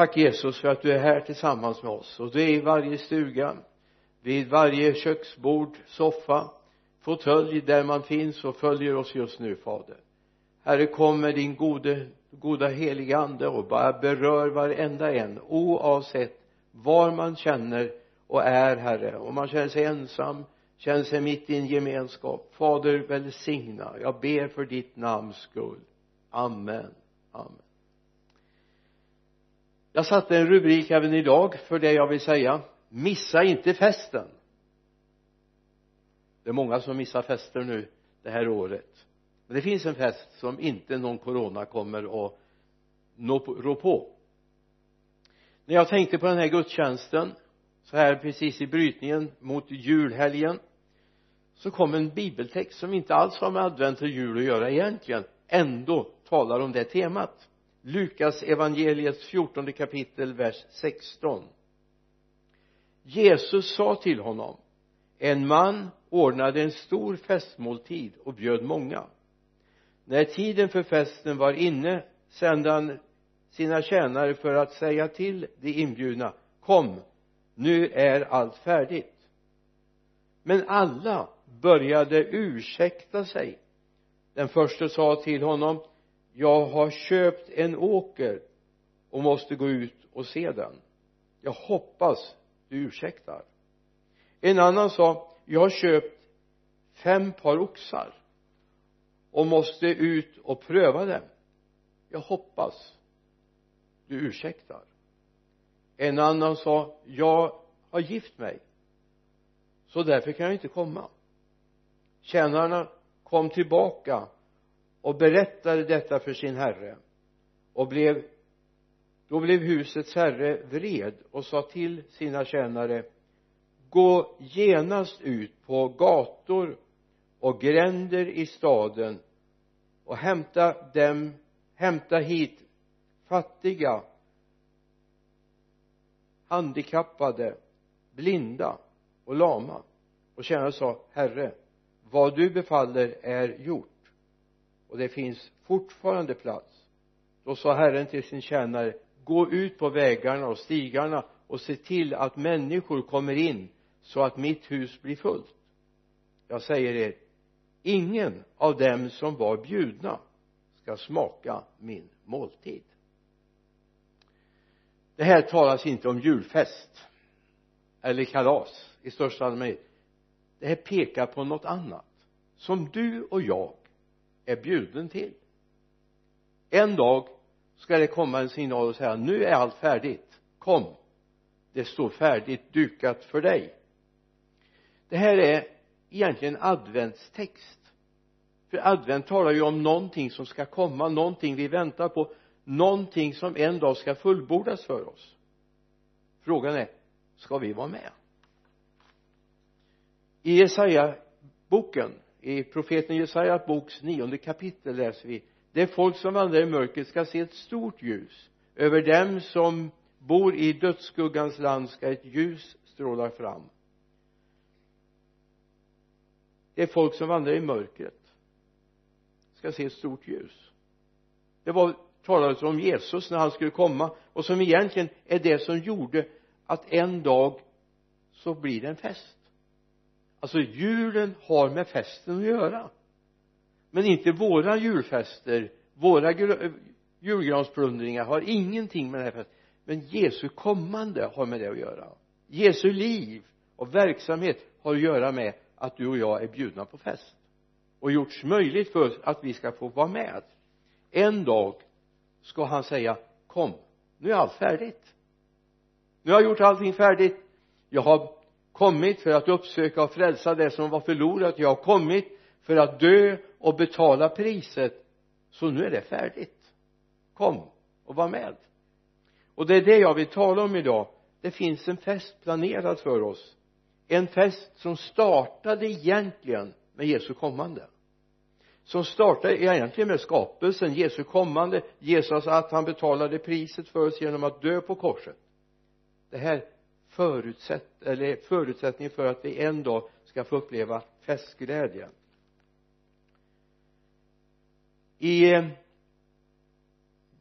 tack Jesus för att du är här tillsammans med oss. Och du är i varje stuga vid varje köksbord, soffa, fåtölj där man finns och följer oss just nu fader. Herre kom med din gode, goda heliga ande och bara berör varenda en oavsett var man känner och är herre. Om man känner sig ensam känner sig mitt i en gemenskap fader välsigna. Jag ber för ditt namns skull. Amen. Amen jag satte en rubrik även idag för det jag vill säga. Missa inte festen. Det är många som missar fester nu det här året. Men det finns en fest som inte någon corona kommer att rå på. När jag tänkte på den här gudstjänsten så här precis i brytningen mot julhelgen så kom en bibeltext som inte alls har med advent och jul att göra egentligen. Ändå talar om det temat. Lukas evangeliets fjortonde kapitel vers 16 Jesus sa till honom en man ordnade en stor festmåltid och bjöd många. När tiden för festen var inne sände han sina tjänare för att säga till de inbjudna kom nu är allt färdigt. Men alla började ursäkta sig. Den första sa till honom jag har köpt en åker och måste gå ut och se den. Jag hoppas du ursäktar. En annan sa jag har köpt fem par oxar och måste ut och pröva dem. Jag hoppas du ursäktar. En annan sa jag har gift mig så därför kan jag inte komma. Tjänarna kom tillbaka och berättade detta för sin herre och blev då blev husets herre vred och sa till sina tjänare gå genast ut på gator och gränder i staden och hämta dem hämta hit fattiga handikappade blinda och lama. Och tjänaren sa herre vad du befaller är gjort och det finns fortfarande plats. Då sa herren till sin tjänare gå ut på vägarna och stigarna och se till att människor kommer in så att mitt hus blir fullt. Jag säger er ingen av dem som var bjudna ska smaka min måltid. Det här talas inte om julfest eller kalas i största allmänhet. Det här pekar på något annat som du och jag är bjuden till. En dag ska det komma en signal och säga nu är allt färdigt. Kom. Det står färdigt dukat för dig. Det här är egentligen adventstext. För advent talar ju om någonting som ska komma någonting vi väntar på någonting som en dag ska fullbordas för oss. Frågan är ska vi vara med? I Jesaja boken i profeten Jesaja boks nionde kapitel läser vi det folk som vandrar i mörkret ska se ett stort ljus. Över dem som bor i dödsskuggans land ska ett ljus stråla fram. Det är folk som vandrar i mörkret ska se ett stort ljus. Det var talades om Jesus när han skulle komma och som egentligen är det som gjorde att en dag så blir det en fest alltså julen har med festen att göra. Men inte våra julfester våra eh, julgransplundringar har ingenting med den här festen. Men Jesu kommande har med det att göra. Jesu liv och verksamhet har att göra med att du och jag är bjudna på fest. Och gjorts möjligt för oss att vi ska få vara med. En dag ska han säga kom nu är allt färdigt. Nu har jag gjort allting färdigt. Jag har kommit för att uppsöka och frälsa det som var förlorat. Jag har kommit för att dö och betala priset. Så nu är det färdigt. Kom och var med. Och det är det jag vill tala om idag. Det finns en fest planerad för oss. En fest som startade egentligen med Jesu kommande. Som startade egentligen med skapelsen Jesu kommande Jesus att han betalade priset för oss genom att dö på korset. Det här förutsätt eller förutsättningen för att vi en dag ska få uppleva festglädje. I eh,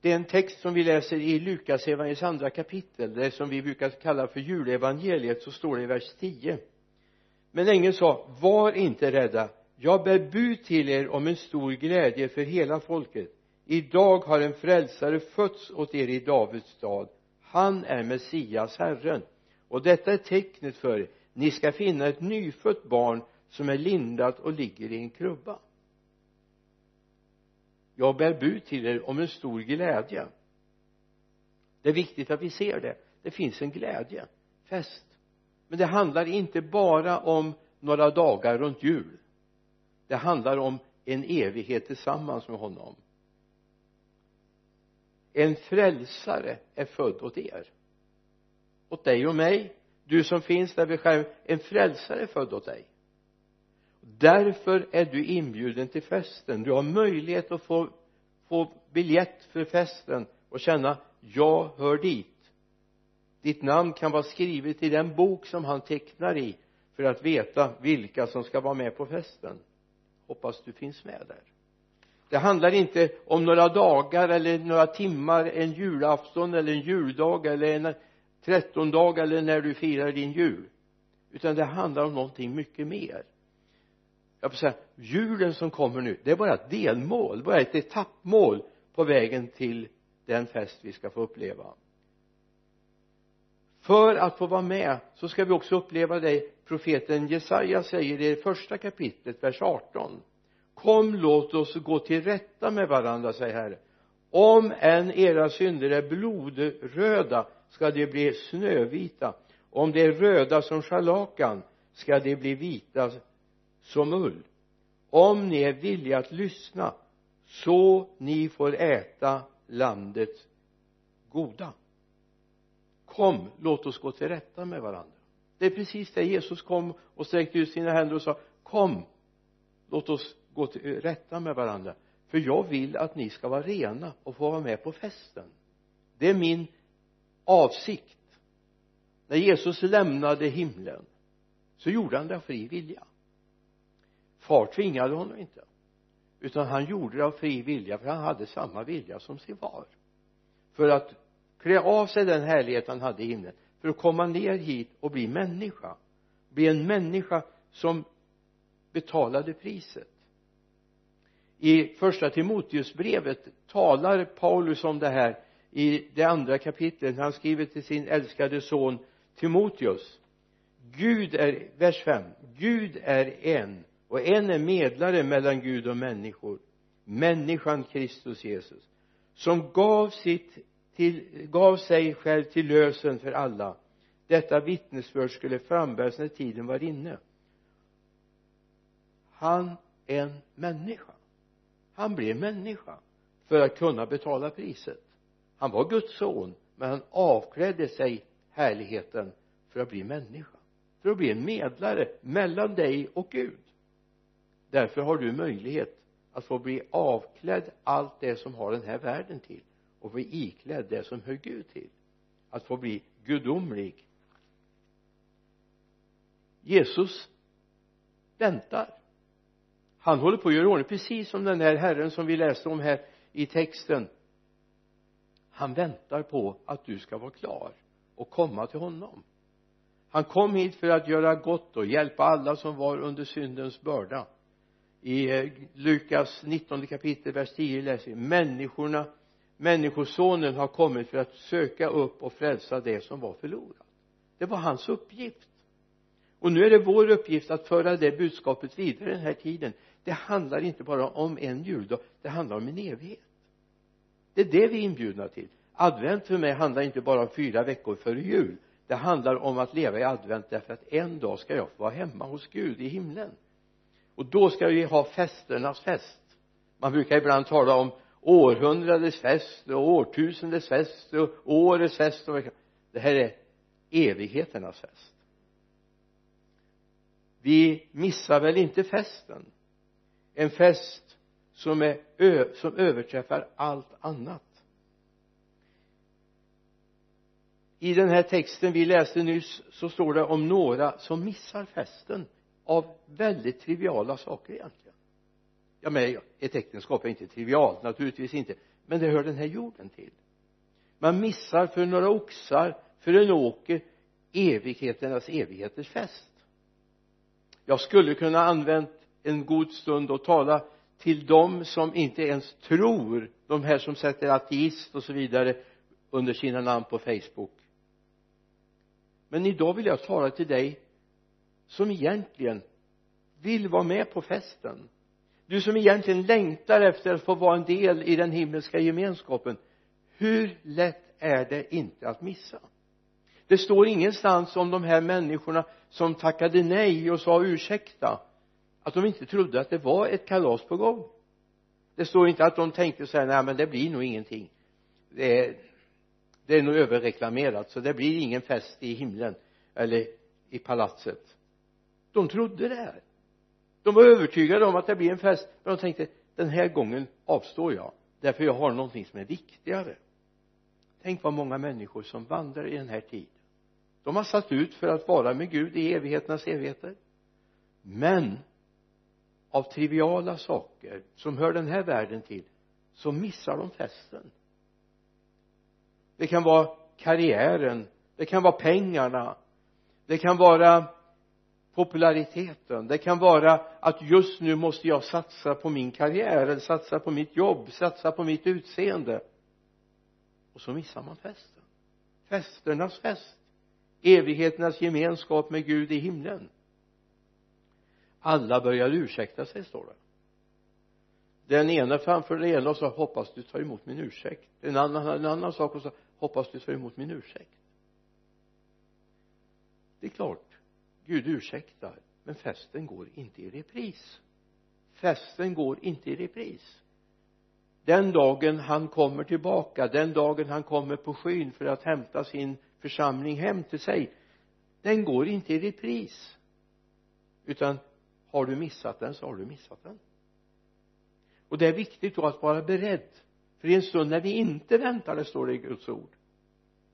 den text som vi läser i Lukas evangeliets andra kapitel det som vi brukar kalla för julevangeliet så står det i vers 10 men ängeln sa var inte rädda. Jag bär bud till er om en stor glädje för hela folket. Idag har en frälsare fötts åt er i Davids stad. Han är Messias Herren och detta är tecknet för er ni ska finna ett nyfött barn som är lindat och ligger i en krubba. Jag bär bud till er om en stor glädje. Det är viktigt att vi ser det. Det finns en glädje fest. Men det handlar inte bara om några dagar runt jul. Det handlar om en evighet tillsammans med honom. En frälsare är född åt er åt dig och mig. Du som finns där vid skärmen. En frälsare är född åt dig. Därför är du inbjuden till festen. Du har möjlighet att få få biljett för festen och känna jag hör dit. Ditt namn kan vara skrivet i den bok som han tecknar i för att veta vilka som ska vara med på festen. Hoppas du finns med där. Det handlar inte om några dagar eller några timmar en julafton eller en juldag eller en trettondag eller när du firar din jul. Utan det handlar om någonting mycket mer. Jag får säga julen som kommer nu det är bara ett delmål bara ett etappmål på vägen till den fest vi ska få uppleva. För att få vara med så ska vi också uppleva det profeten Jesaja säger i det första kapitlet vers 18 kom låt oss gå till rätta med varandra säger Herren. om än era synder är blodröda ska de bli snövita. Om de är röda som scharlakan ska de bli vita som ull. Om ni är villiga att lyssna så ni får äta landets goda. Kom låt oss gå till rätta med varandra. Det är precis det Jesus kom och sträckte ut sina händer och sa kom låt oss gå till rätta med varandra. För jag vill att ni ska vara rena och få vara med på festen. Det är min avsikt. När Jesus lämnade himlen så gjorde han det av fri vilja. Far tvingade honom inte utan han gjorde det av fri vilja för han hade samma vilja som sin far. För att klä av sig den härlighet han hade i himlen för att komma ner hit och bli människa. Bli en människa som betalade priset. I första Timoteusbrevet talar Paulus om det här i det andra kapitlet han skriver till sin älskade son Timoteus Gud är, vers 5 Gud är en och en är medlare mellan Gud och människor människan Kristus Jesus som gav sitt till, gav sig själv till lösen för alla. Detta vittnesbörd skulle frambäras när tiden var inne. Han är en människa. Han blev människa för att kunna betala priset han var Guds son men han avklädde sig härligheten för att bli människa för att bli en medlare mellan dig och Gud. Därför har du möjlighet att få bli avklädd allt det som har den här världen till och bli iklädd det som hör Gud till. Att få bli gudomlig. Jesus väntar. Han håller på att göra ordning precis som den här herren som vi läste om här i texten han väntar på att du ska vara klar och komma till honom. Han kom hit för att göra gott och hjälpa alla som var under syndens börda. I eh, Lukas 19 kapitel vers 10 läser vi människorna människosonen har kommit för att söka upp och frälsa det som var förlorat. Det var hans uppgift. Och nu är det vår uppgift att föra det budskapet vidare den här tiden. Det handlar inte bara om en juldag det handlar om en evighet det är det vi är inbjudna till. Advent för mig handlar inte bara om fyra veckor före jul. Det handlar om att leva i advent därför att en dag ska jag få vara hemma hos Gud i himlen. Och då ska vi ha festernas fest. Man brukar ibland tala om århundradets fest och årtusendets fest och årets fest. Och det här är evigheternas fest. Vi missar väl inte festen? En fest som är som överträffar allt annat. I den här texten vi läste nyss så står det om några som missar festen av väldigt triviala saker egentligen. Ja men ett äktenskap är inte trivialt naturligtvis inte. Men det hör den här jorden till. Man missar för några oxar för en åker evigheternas evigheters fest. Jag skulle kunna använt en god stund och tala till dem som inte ens tror de här som sätter ateist och så vidare under sina namn på facebook. Men idag vill jag tala till dig som egentligen vill vara med på festen. Du som egentligen längtar efter att få vara en del i den himmelska gemenskapen. Hur lätt är det inte att missa? Det står ingenstans om de här människorna som tackade nej och sa ursäkta att de inte trodde att det var ett kalas på gång. Det står inte att de tänkte så här nej men det blir nog ingenting. Det är, det är nog överreklamerat så det blir ingen fest i himlen eller i palatset. De trodde det här. De var övertygade om att det blir en fest men de tänkte den här gången avstår jag därför jag har någonting som är viktigare. Tänk vad många människor som vandrar i den här tiden. De har satt ut för att vara med Gud i evigheternas evigheter. Men av triviala saker som hör den här världen till så missar de festen. Det kan vara karriären det kan vara pengarna det kan vara populariteten det kan vara att just nu måste jag satsa på min karriär eller satsa på mitt jobb satsa på mitt utseende. Och så missar man festen. Festernas fest evigheternas gemenskap med Gud i himlen alla började ursäkta sig står det. Den ena framför det ena och sa hoppas du tar emot min ursäkt. En annan hade en annan sak och sa hoppas du tar emot min ursäkt. Det är klart Gud ursäktar men festen går inte i repris. Festen går inte i repris. Den dagen han kommer tillbaka den dagen han kommer på skyn för att hämta sin församling hem till sig den går inte i repris. Utan har du missat den så har du missat den. Och det är viktigt då att vara beredd. För i en stund när vi inte väntar det står det i Guds ord.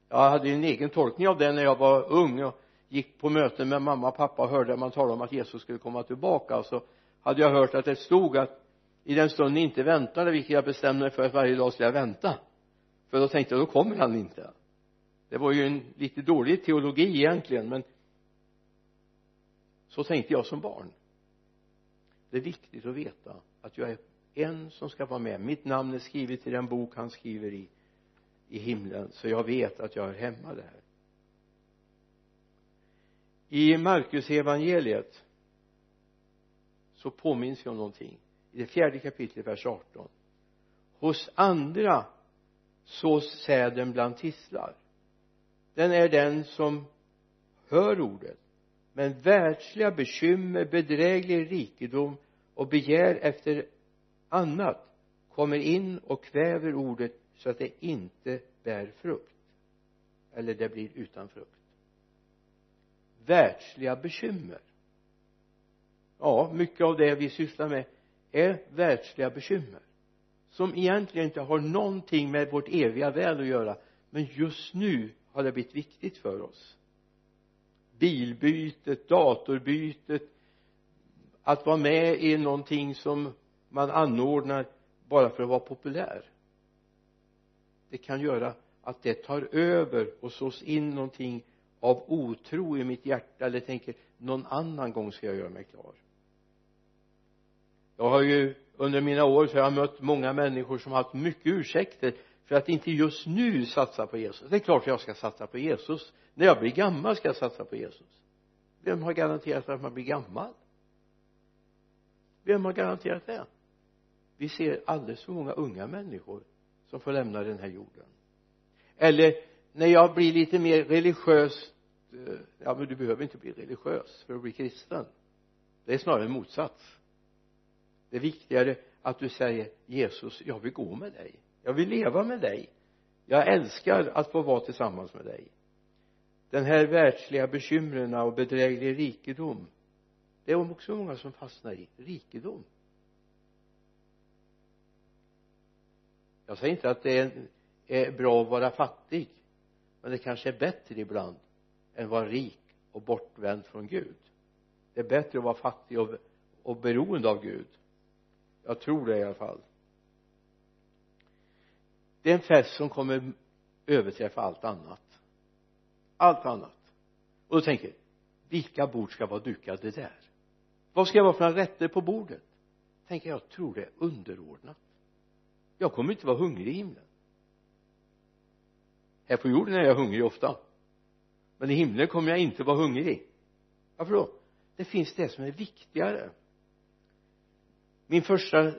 Jag hade en egen tolkning av det när jag var ung och gick på möten med mamma och pappa och hörde man tala om att Jesus skulle komma tillbaka. Och så hade jag hört att det stod att i den stund ni inte väntade vilket jag bestämde mig för att varje dag skulle jag vänta. För då tänkte jag då kommer han inte. Det var ju en lite dålig teologi egentligen men så tänkte jag som barn det är viktigt att veta att jag är en som ska vara med. Mitt namn är skrivet i den bok han skriver i i himlen så jag vet att jag är hemma där. I Markus evangeliet så påminns jag om någonting. I det fjärde kapitlet vers 18 hos andra sås säden bland tistlar. Den är den som hör ordet. Men världsliga bekymmer bedräglig rikedom och begär efter annat kommer in och kväver ordet så att det inte bär frukt eller det blir utan frukt. Världsliga bekymmer. Ja mycket av det vi sysslar med är världsliga bekymmer som egentligen inte har någonting med vårt eviga väl att göra men just nu har det blivit viktigt för oss. Bilbytet, datorbytet att vara med i någonting som man anordnar bara för att vara populär. Det kan göra att det tar över och sås in någonting av otro i mitt hjärta eller tänker någon annan gång ska jag göra mig klar. Jag har ju under mina år så har jag mött många människor som har haft mycket ursäkter för att inte just nu satsa på Jesus. Det är klart jag ska satsa på Jesus. När jag blir gammal ska jag satsa på Jesus. Vem har garanterat att man blir gammal? Vem har garanterat det? Vi ser alldeles för många unga människor som får lämna den här jorden. Eller när jag blir lite mer religiös eh, ja men du behöver inte bli religiös för att bli kristen. Det är snarare en motsats. Det är viktigare att du säger Jesus jag vill gå med dig. Jag vill leva med dig. Jag älskar att få vara tillsammans med dig. Den här världsliga bekymren och bedräglig rikedom det är också många som fastnar i rikedom. Jag säger inte att det är, är bra att vara fattig men det kanske är bättre ibland än att vara rik och bortvänd från Gud. Det är bättre att vara fattig och, och beroende av Gud. Jag tror det i alla fall. Det är en fest som kommer överträffa allt annat. Allt annat. Och då tänker jag vilka bord ska vara dukade där? Vad ska jag vara för rätter på bordet? Tänker jag tror det är underordnat. Jag kommer inte vara hungrig i himlen. Här på jorden är jag hungrig ofta. Men i himlen kommer jag inte vara hungrig. Varför då? Det finns det som är viktigare. Min första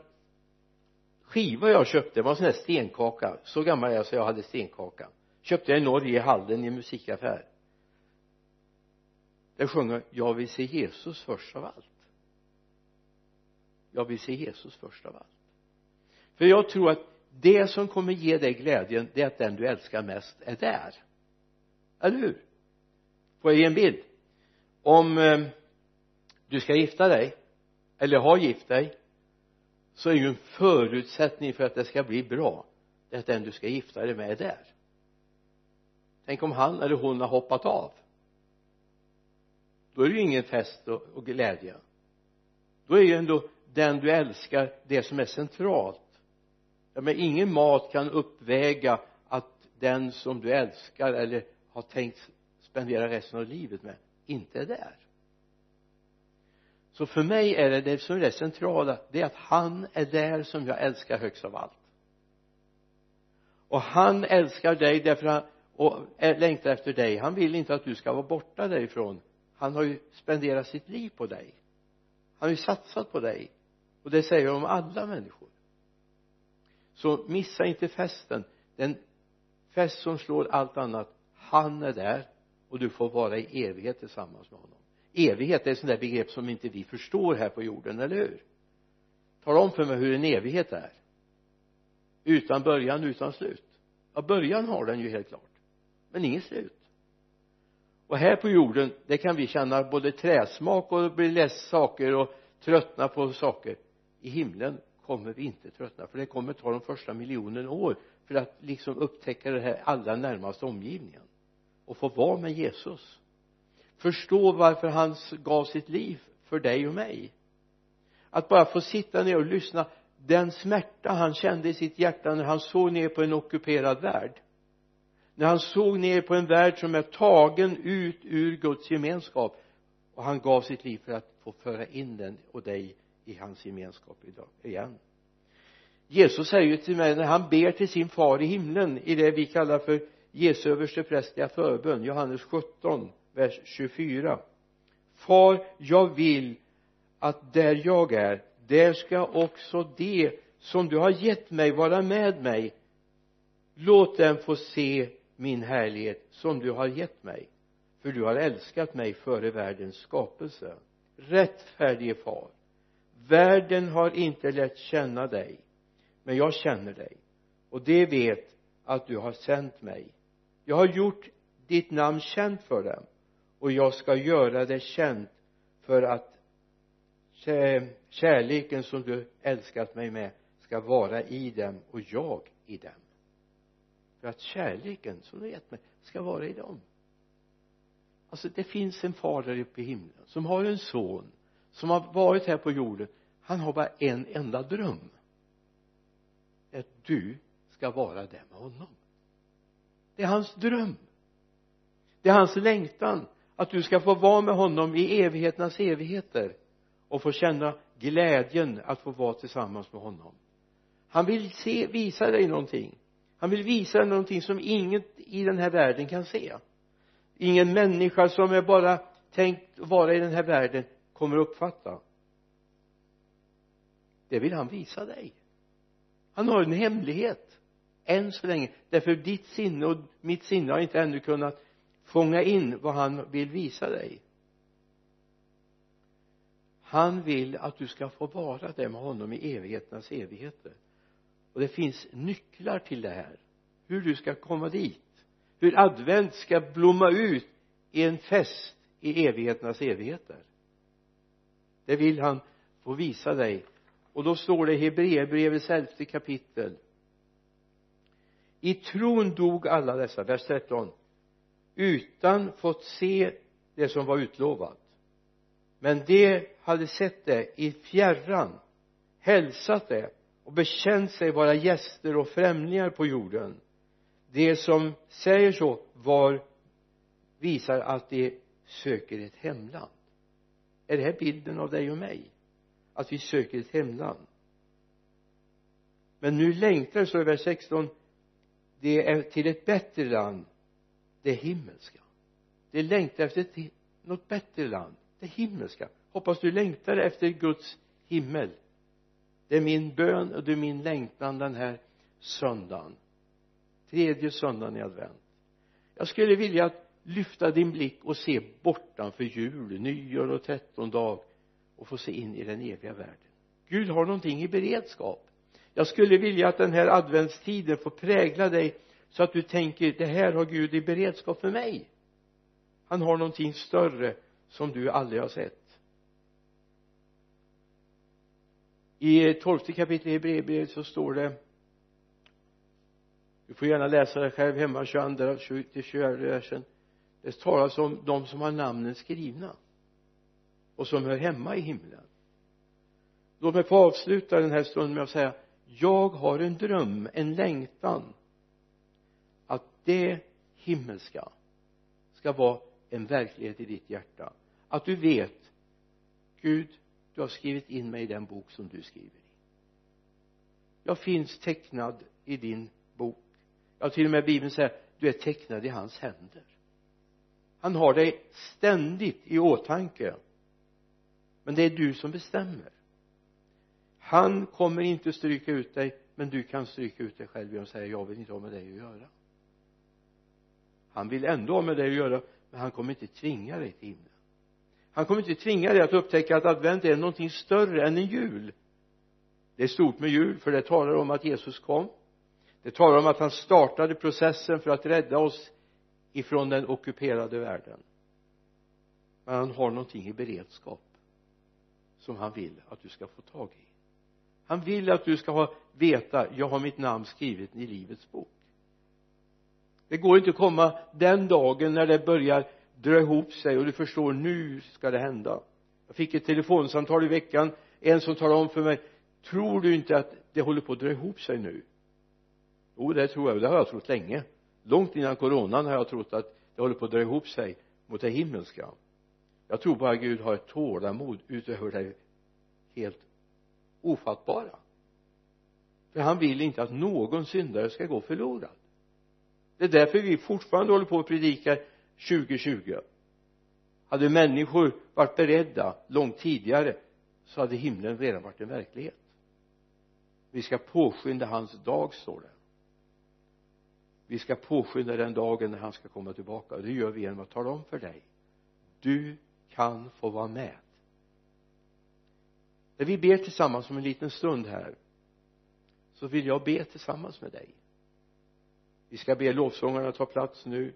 skiva jag köpte var en sån här stenkaka. Så gammal är jag så jag hade stenkaka. Köpte jag i Norge i Halden i en musikaffär. Där sjöng jag jag vill se Jesus först av allt jag vill se Jesus först av allt. För jag tror att det som kommer ge dig glädjen det är att den du älskar mest är där. Eller hur? Får jag ge en bild? Om eh, du ska gifta dig eller har gift dig så är ju en förutsättning för att det ska bli bra det är att den du ska gifta dig med är där. Tänk om han eller hon har hoppat av. Då är det ju ingen fest och, och glädje. Då är ju ändå den du älskar det som är centralt. Ja, men ingen mat kan uppväga att den som du älskar eller har tänkt spendera resten av livet med inte är där. Så för mig är det det som är det centrala det är att han är där som jag älskar högst av allt. Och han älskar dig därför att och längtar efter dig. Han vill inte att du ska vara borta därifrån. Han har ju spenderat sitt liv på dig. Han har ju satsat på dig och det säger jag om alla människor. Så missa inte festen. Den fest som slår allt annat han är där och du får vara i evighet tillsammans med honom. Evighet är ett sånt där begrepp som inte vi förstår här på jorden, eller hur? Tala om för mig hur en evighet är. Utan början, utan slut. Ja början har den ju helt klart men inget slut. Och här på jorden det kan vi känna både träsmak och bli less saker och tröttna på saker i himlen kommer vi inte tröttna för det kommer ta de första miljonen år för att liksom upptäcka det här allra närmaste omgivningen och få vara med Jesus. Förstå varför han gav sitt liv för dig och mig. Att bara få sitta ner och lyssna den smärta han kände i sitt hjärta när han såg ner på en ockuperad värld. När han såg ner på en värld som är tagen ut ur Guds gemenskap. Och han gav sitt liv för att få föra in den och dig i hans gemenskap idag igen. Jesus säger ju till mig när han ber till sin far i himlen i det vi kallar för Jesu översteprästliga förbön Johannes 17 vers 24 far jag vill att där jag är där ska också det som du har gett mig vara med mig. Låt dem få se min härlighet som du har gett mig för du har älskat mig före världens skapelse. Rättfärdige far världen har inte lärt känna dig men jag känner dig. Och det vet att du har sänt mig. Jag har gjort ditt namn känt för dem och jag ska göra det känt för att kärleken som du älskat mig med ska vara i dem och jag i dem. För att kärleken som du gett mig ska vara i dem. Alltså det finns en far där uppe i himlen som har en son som har varit här på jorden han har bara en enda dröm. Att du ska vara där med honom. Det är hans dröm. Det är hans längtan att du ska få vara med honom i evigheternas evigheter och få känna glädjen att få vara tillsammans med honom. Han vill se, visa dig någonting. Han vill visa dig någonting som inget i den här världen kan se. Ingen människa som är bara tänkt vara i den här världen kommer uppfatta. Det vill han visa dig. Han har en hemlighet. Än så länge. Därför ditt sinne och mitt sinne har inte ännu kunnat fånga in vad han vill visa dig. Han vill att du ska få vara där med honom i evigheternas evigheter. Och det finns nycklar till det här. Hur du ska komma dit. Hur advent ska blomma ut i en fest i evigheternas evigheter det vill han få visa dig. Och då står det i Hebreerbrevets elfte kapitel. I tron dog alla dessa, vers 13 utan fått se det som var utlovat. Men de hade sett det i fjärran hälsat det och bekänt sig vara gäster och främlingar på jorden. De som säger så var visar att de söker ett hemland är det här bilden av dig och mig? Att vi söker ett hemland. Men nu längtar så i vers 16 det är till ett bättre land det himmelska. Det längtar efter ett, något bättre land det himmelska. Hoppas du längtar efter Guds himmel. Det är min bön och det är min längtan den här söndagen. Tredje söndagen i advent. Jag skulle vilja att lyfta din blick och se bortanför jul, nyår och trettondag och få se in i den eviga världen. Gud har någonting i beredskap. Jag skulle vilja att den här adventstiden får prägla dig så att du tänker det här har Gud i beredskap för mig. Han har någonting större som du aldrig har sett. I tolfte kapitlet i Hebreerbrevet så står det du får gärna läsa det själv hemma 22 till 24 versen det talas om de som har namnen skrivna och som hör hemma i himlen. Låt mig få avsluta den här stunden med att säga jag har en dröm, en längtan att det himmelska ska vara en verklighet i ditt hjärta. Att du vet Gud du har skrivit in mig i den bok som du skriver i. Jag finns tecknad i din bok. Ja till och med bibeln säger du är tecknad i hans händer han har dig ständigt i åtanke. Men det är du som bestämmer. Han kommer inte stryka ut dig men du kan stryka ut dig själv genom att säga jag vill inte ha med dig att göra. Han vill ändå ha med dig att göra men han kommer inte tvinga dig till himlen. Han kommer inte tvinga dig att upptäcka att advent är någonting större än en jul. Det är stort med jul för det talar om att Jesus kom. Det talar om att han startade processen för att rädda oss ifrån den ockuperade världen. Men han har någonting i beredskap som han vill att du ska få tag i. Han vill att du ska ha veta jag har mitt namn skrivet i livets bok. Det går inte att komma den dagen när det börjar dra ihop sig och du förstår nu ska det hända. Jag fick ett telefonsamtal i veckan en som talade om för mig tror du inte att det håller på att dra ihop sig nu? Jo det tror jag det har jag trott länge långt innan coronan har jag trott att det håller på att dra ihop sig mot det himmelska. Jag tror bara Gud har ett tålamod utöver det helt ofattbara. För han vill inte att någon syndare ska gå förlorad. Det är därför vi fortfarande håller på och predikar 2020 hade människor varit beredda långt tidigare så hade himlen redan varit en verklighet. Vi ska påskynda hans dag står det vi ska påskynda den dagen när han ska komma tillbaka och det gör vi genom att tala om för dig. Du kan få vara med. När vi ber tillsammans om en liten stund här så vill jag be tillsammans med dig. Vi ska be lovsångarna ta plats nu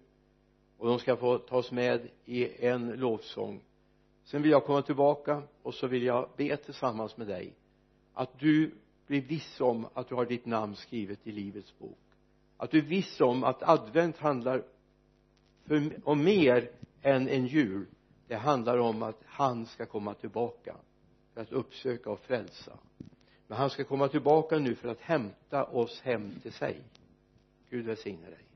och de ska få tas med i en lovsång. Sen vill jag komma tillbaka och så vill jag be tillsammans med dig att du blir viss om att du har ditt namn skrivet i livets bok att du är viss om att advent handlar för, om mer än en jul. Det handlar om att han ska komma tillbaka för att uppsöka och frälsa. Men han ska komma tillbaka nu för att hämta oss hem till sig. Gud välsigne dig.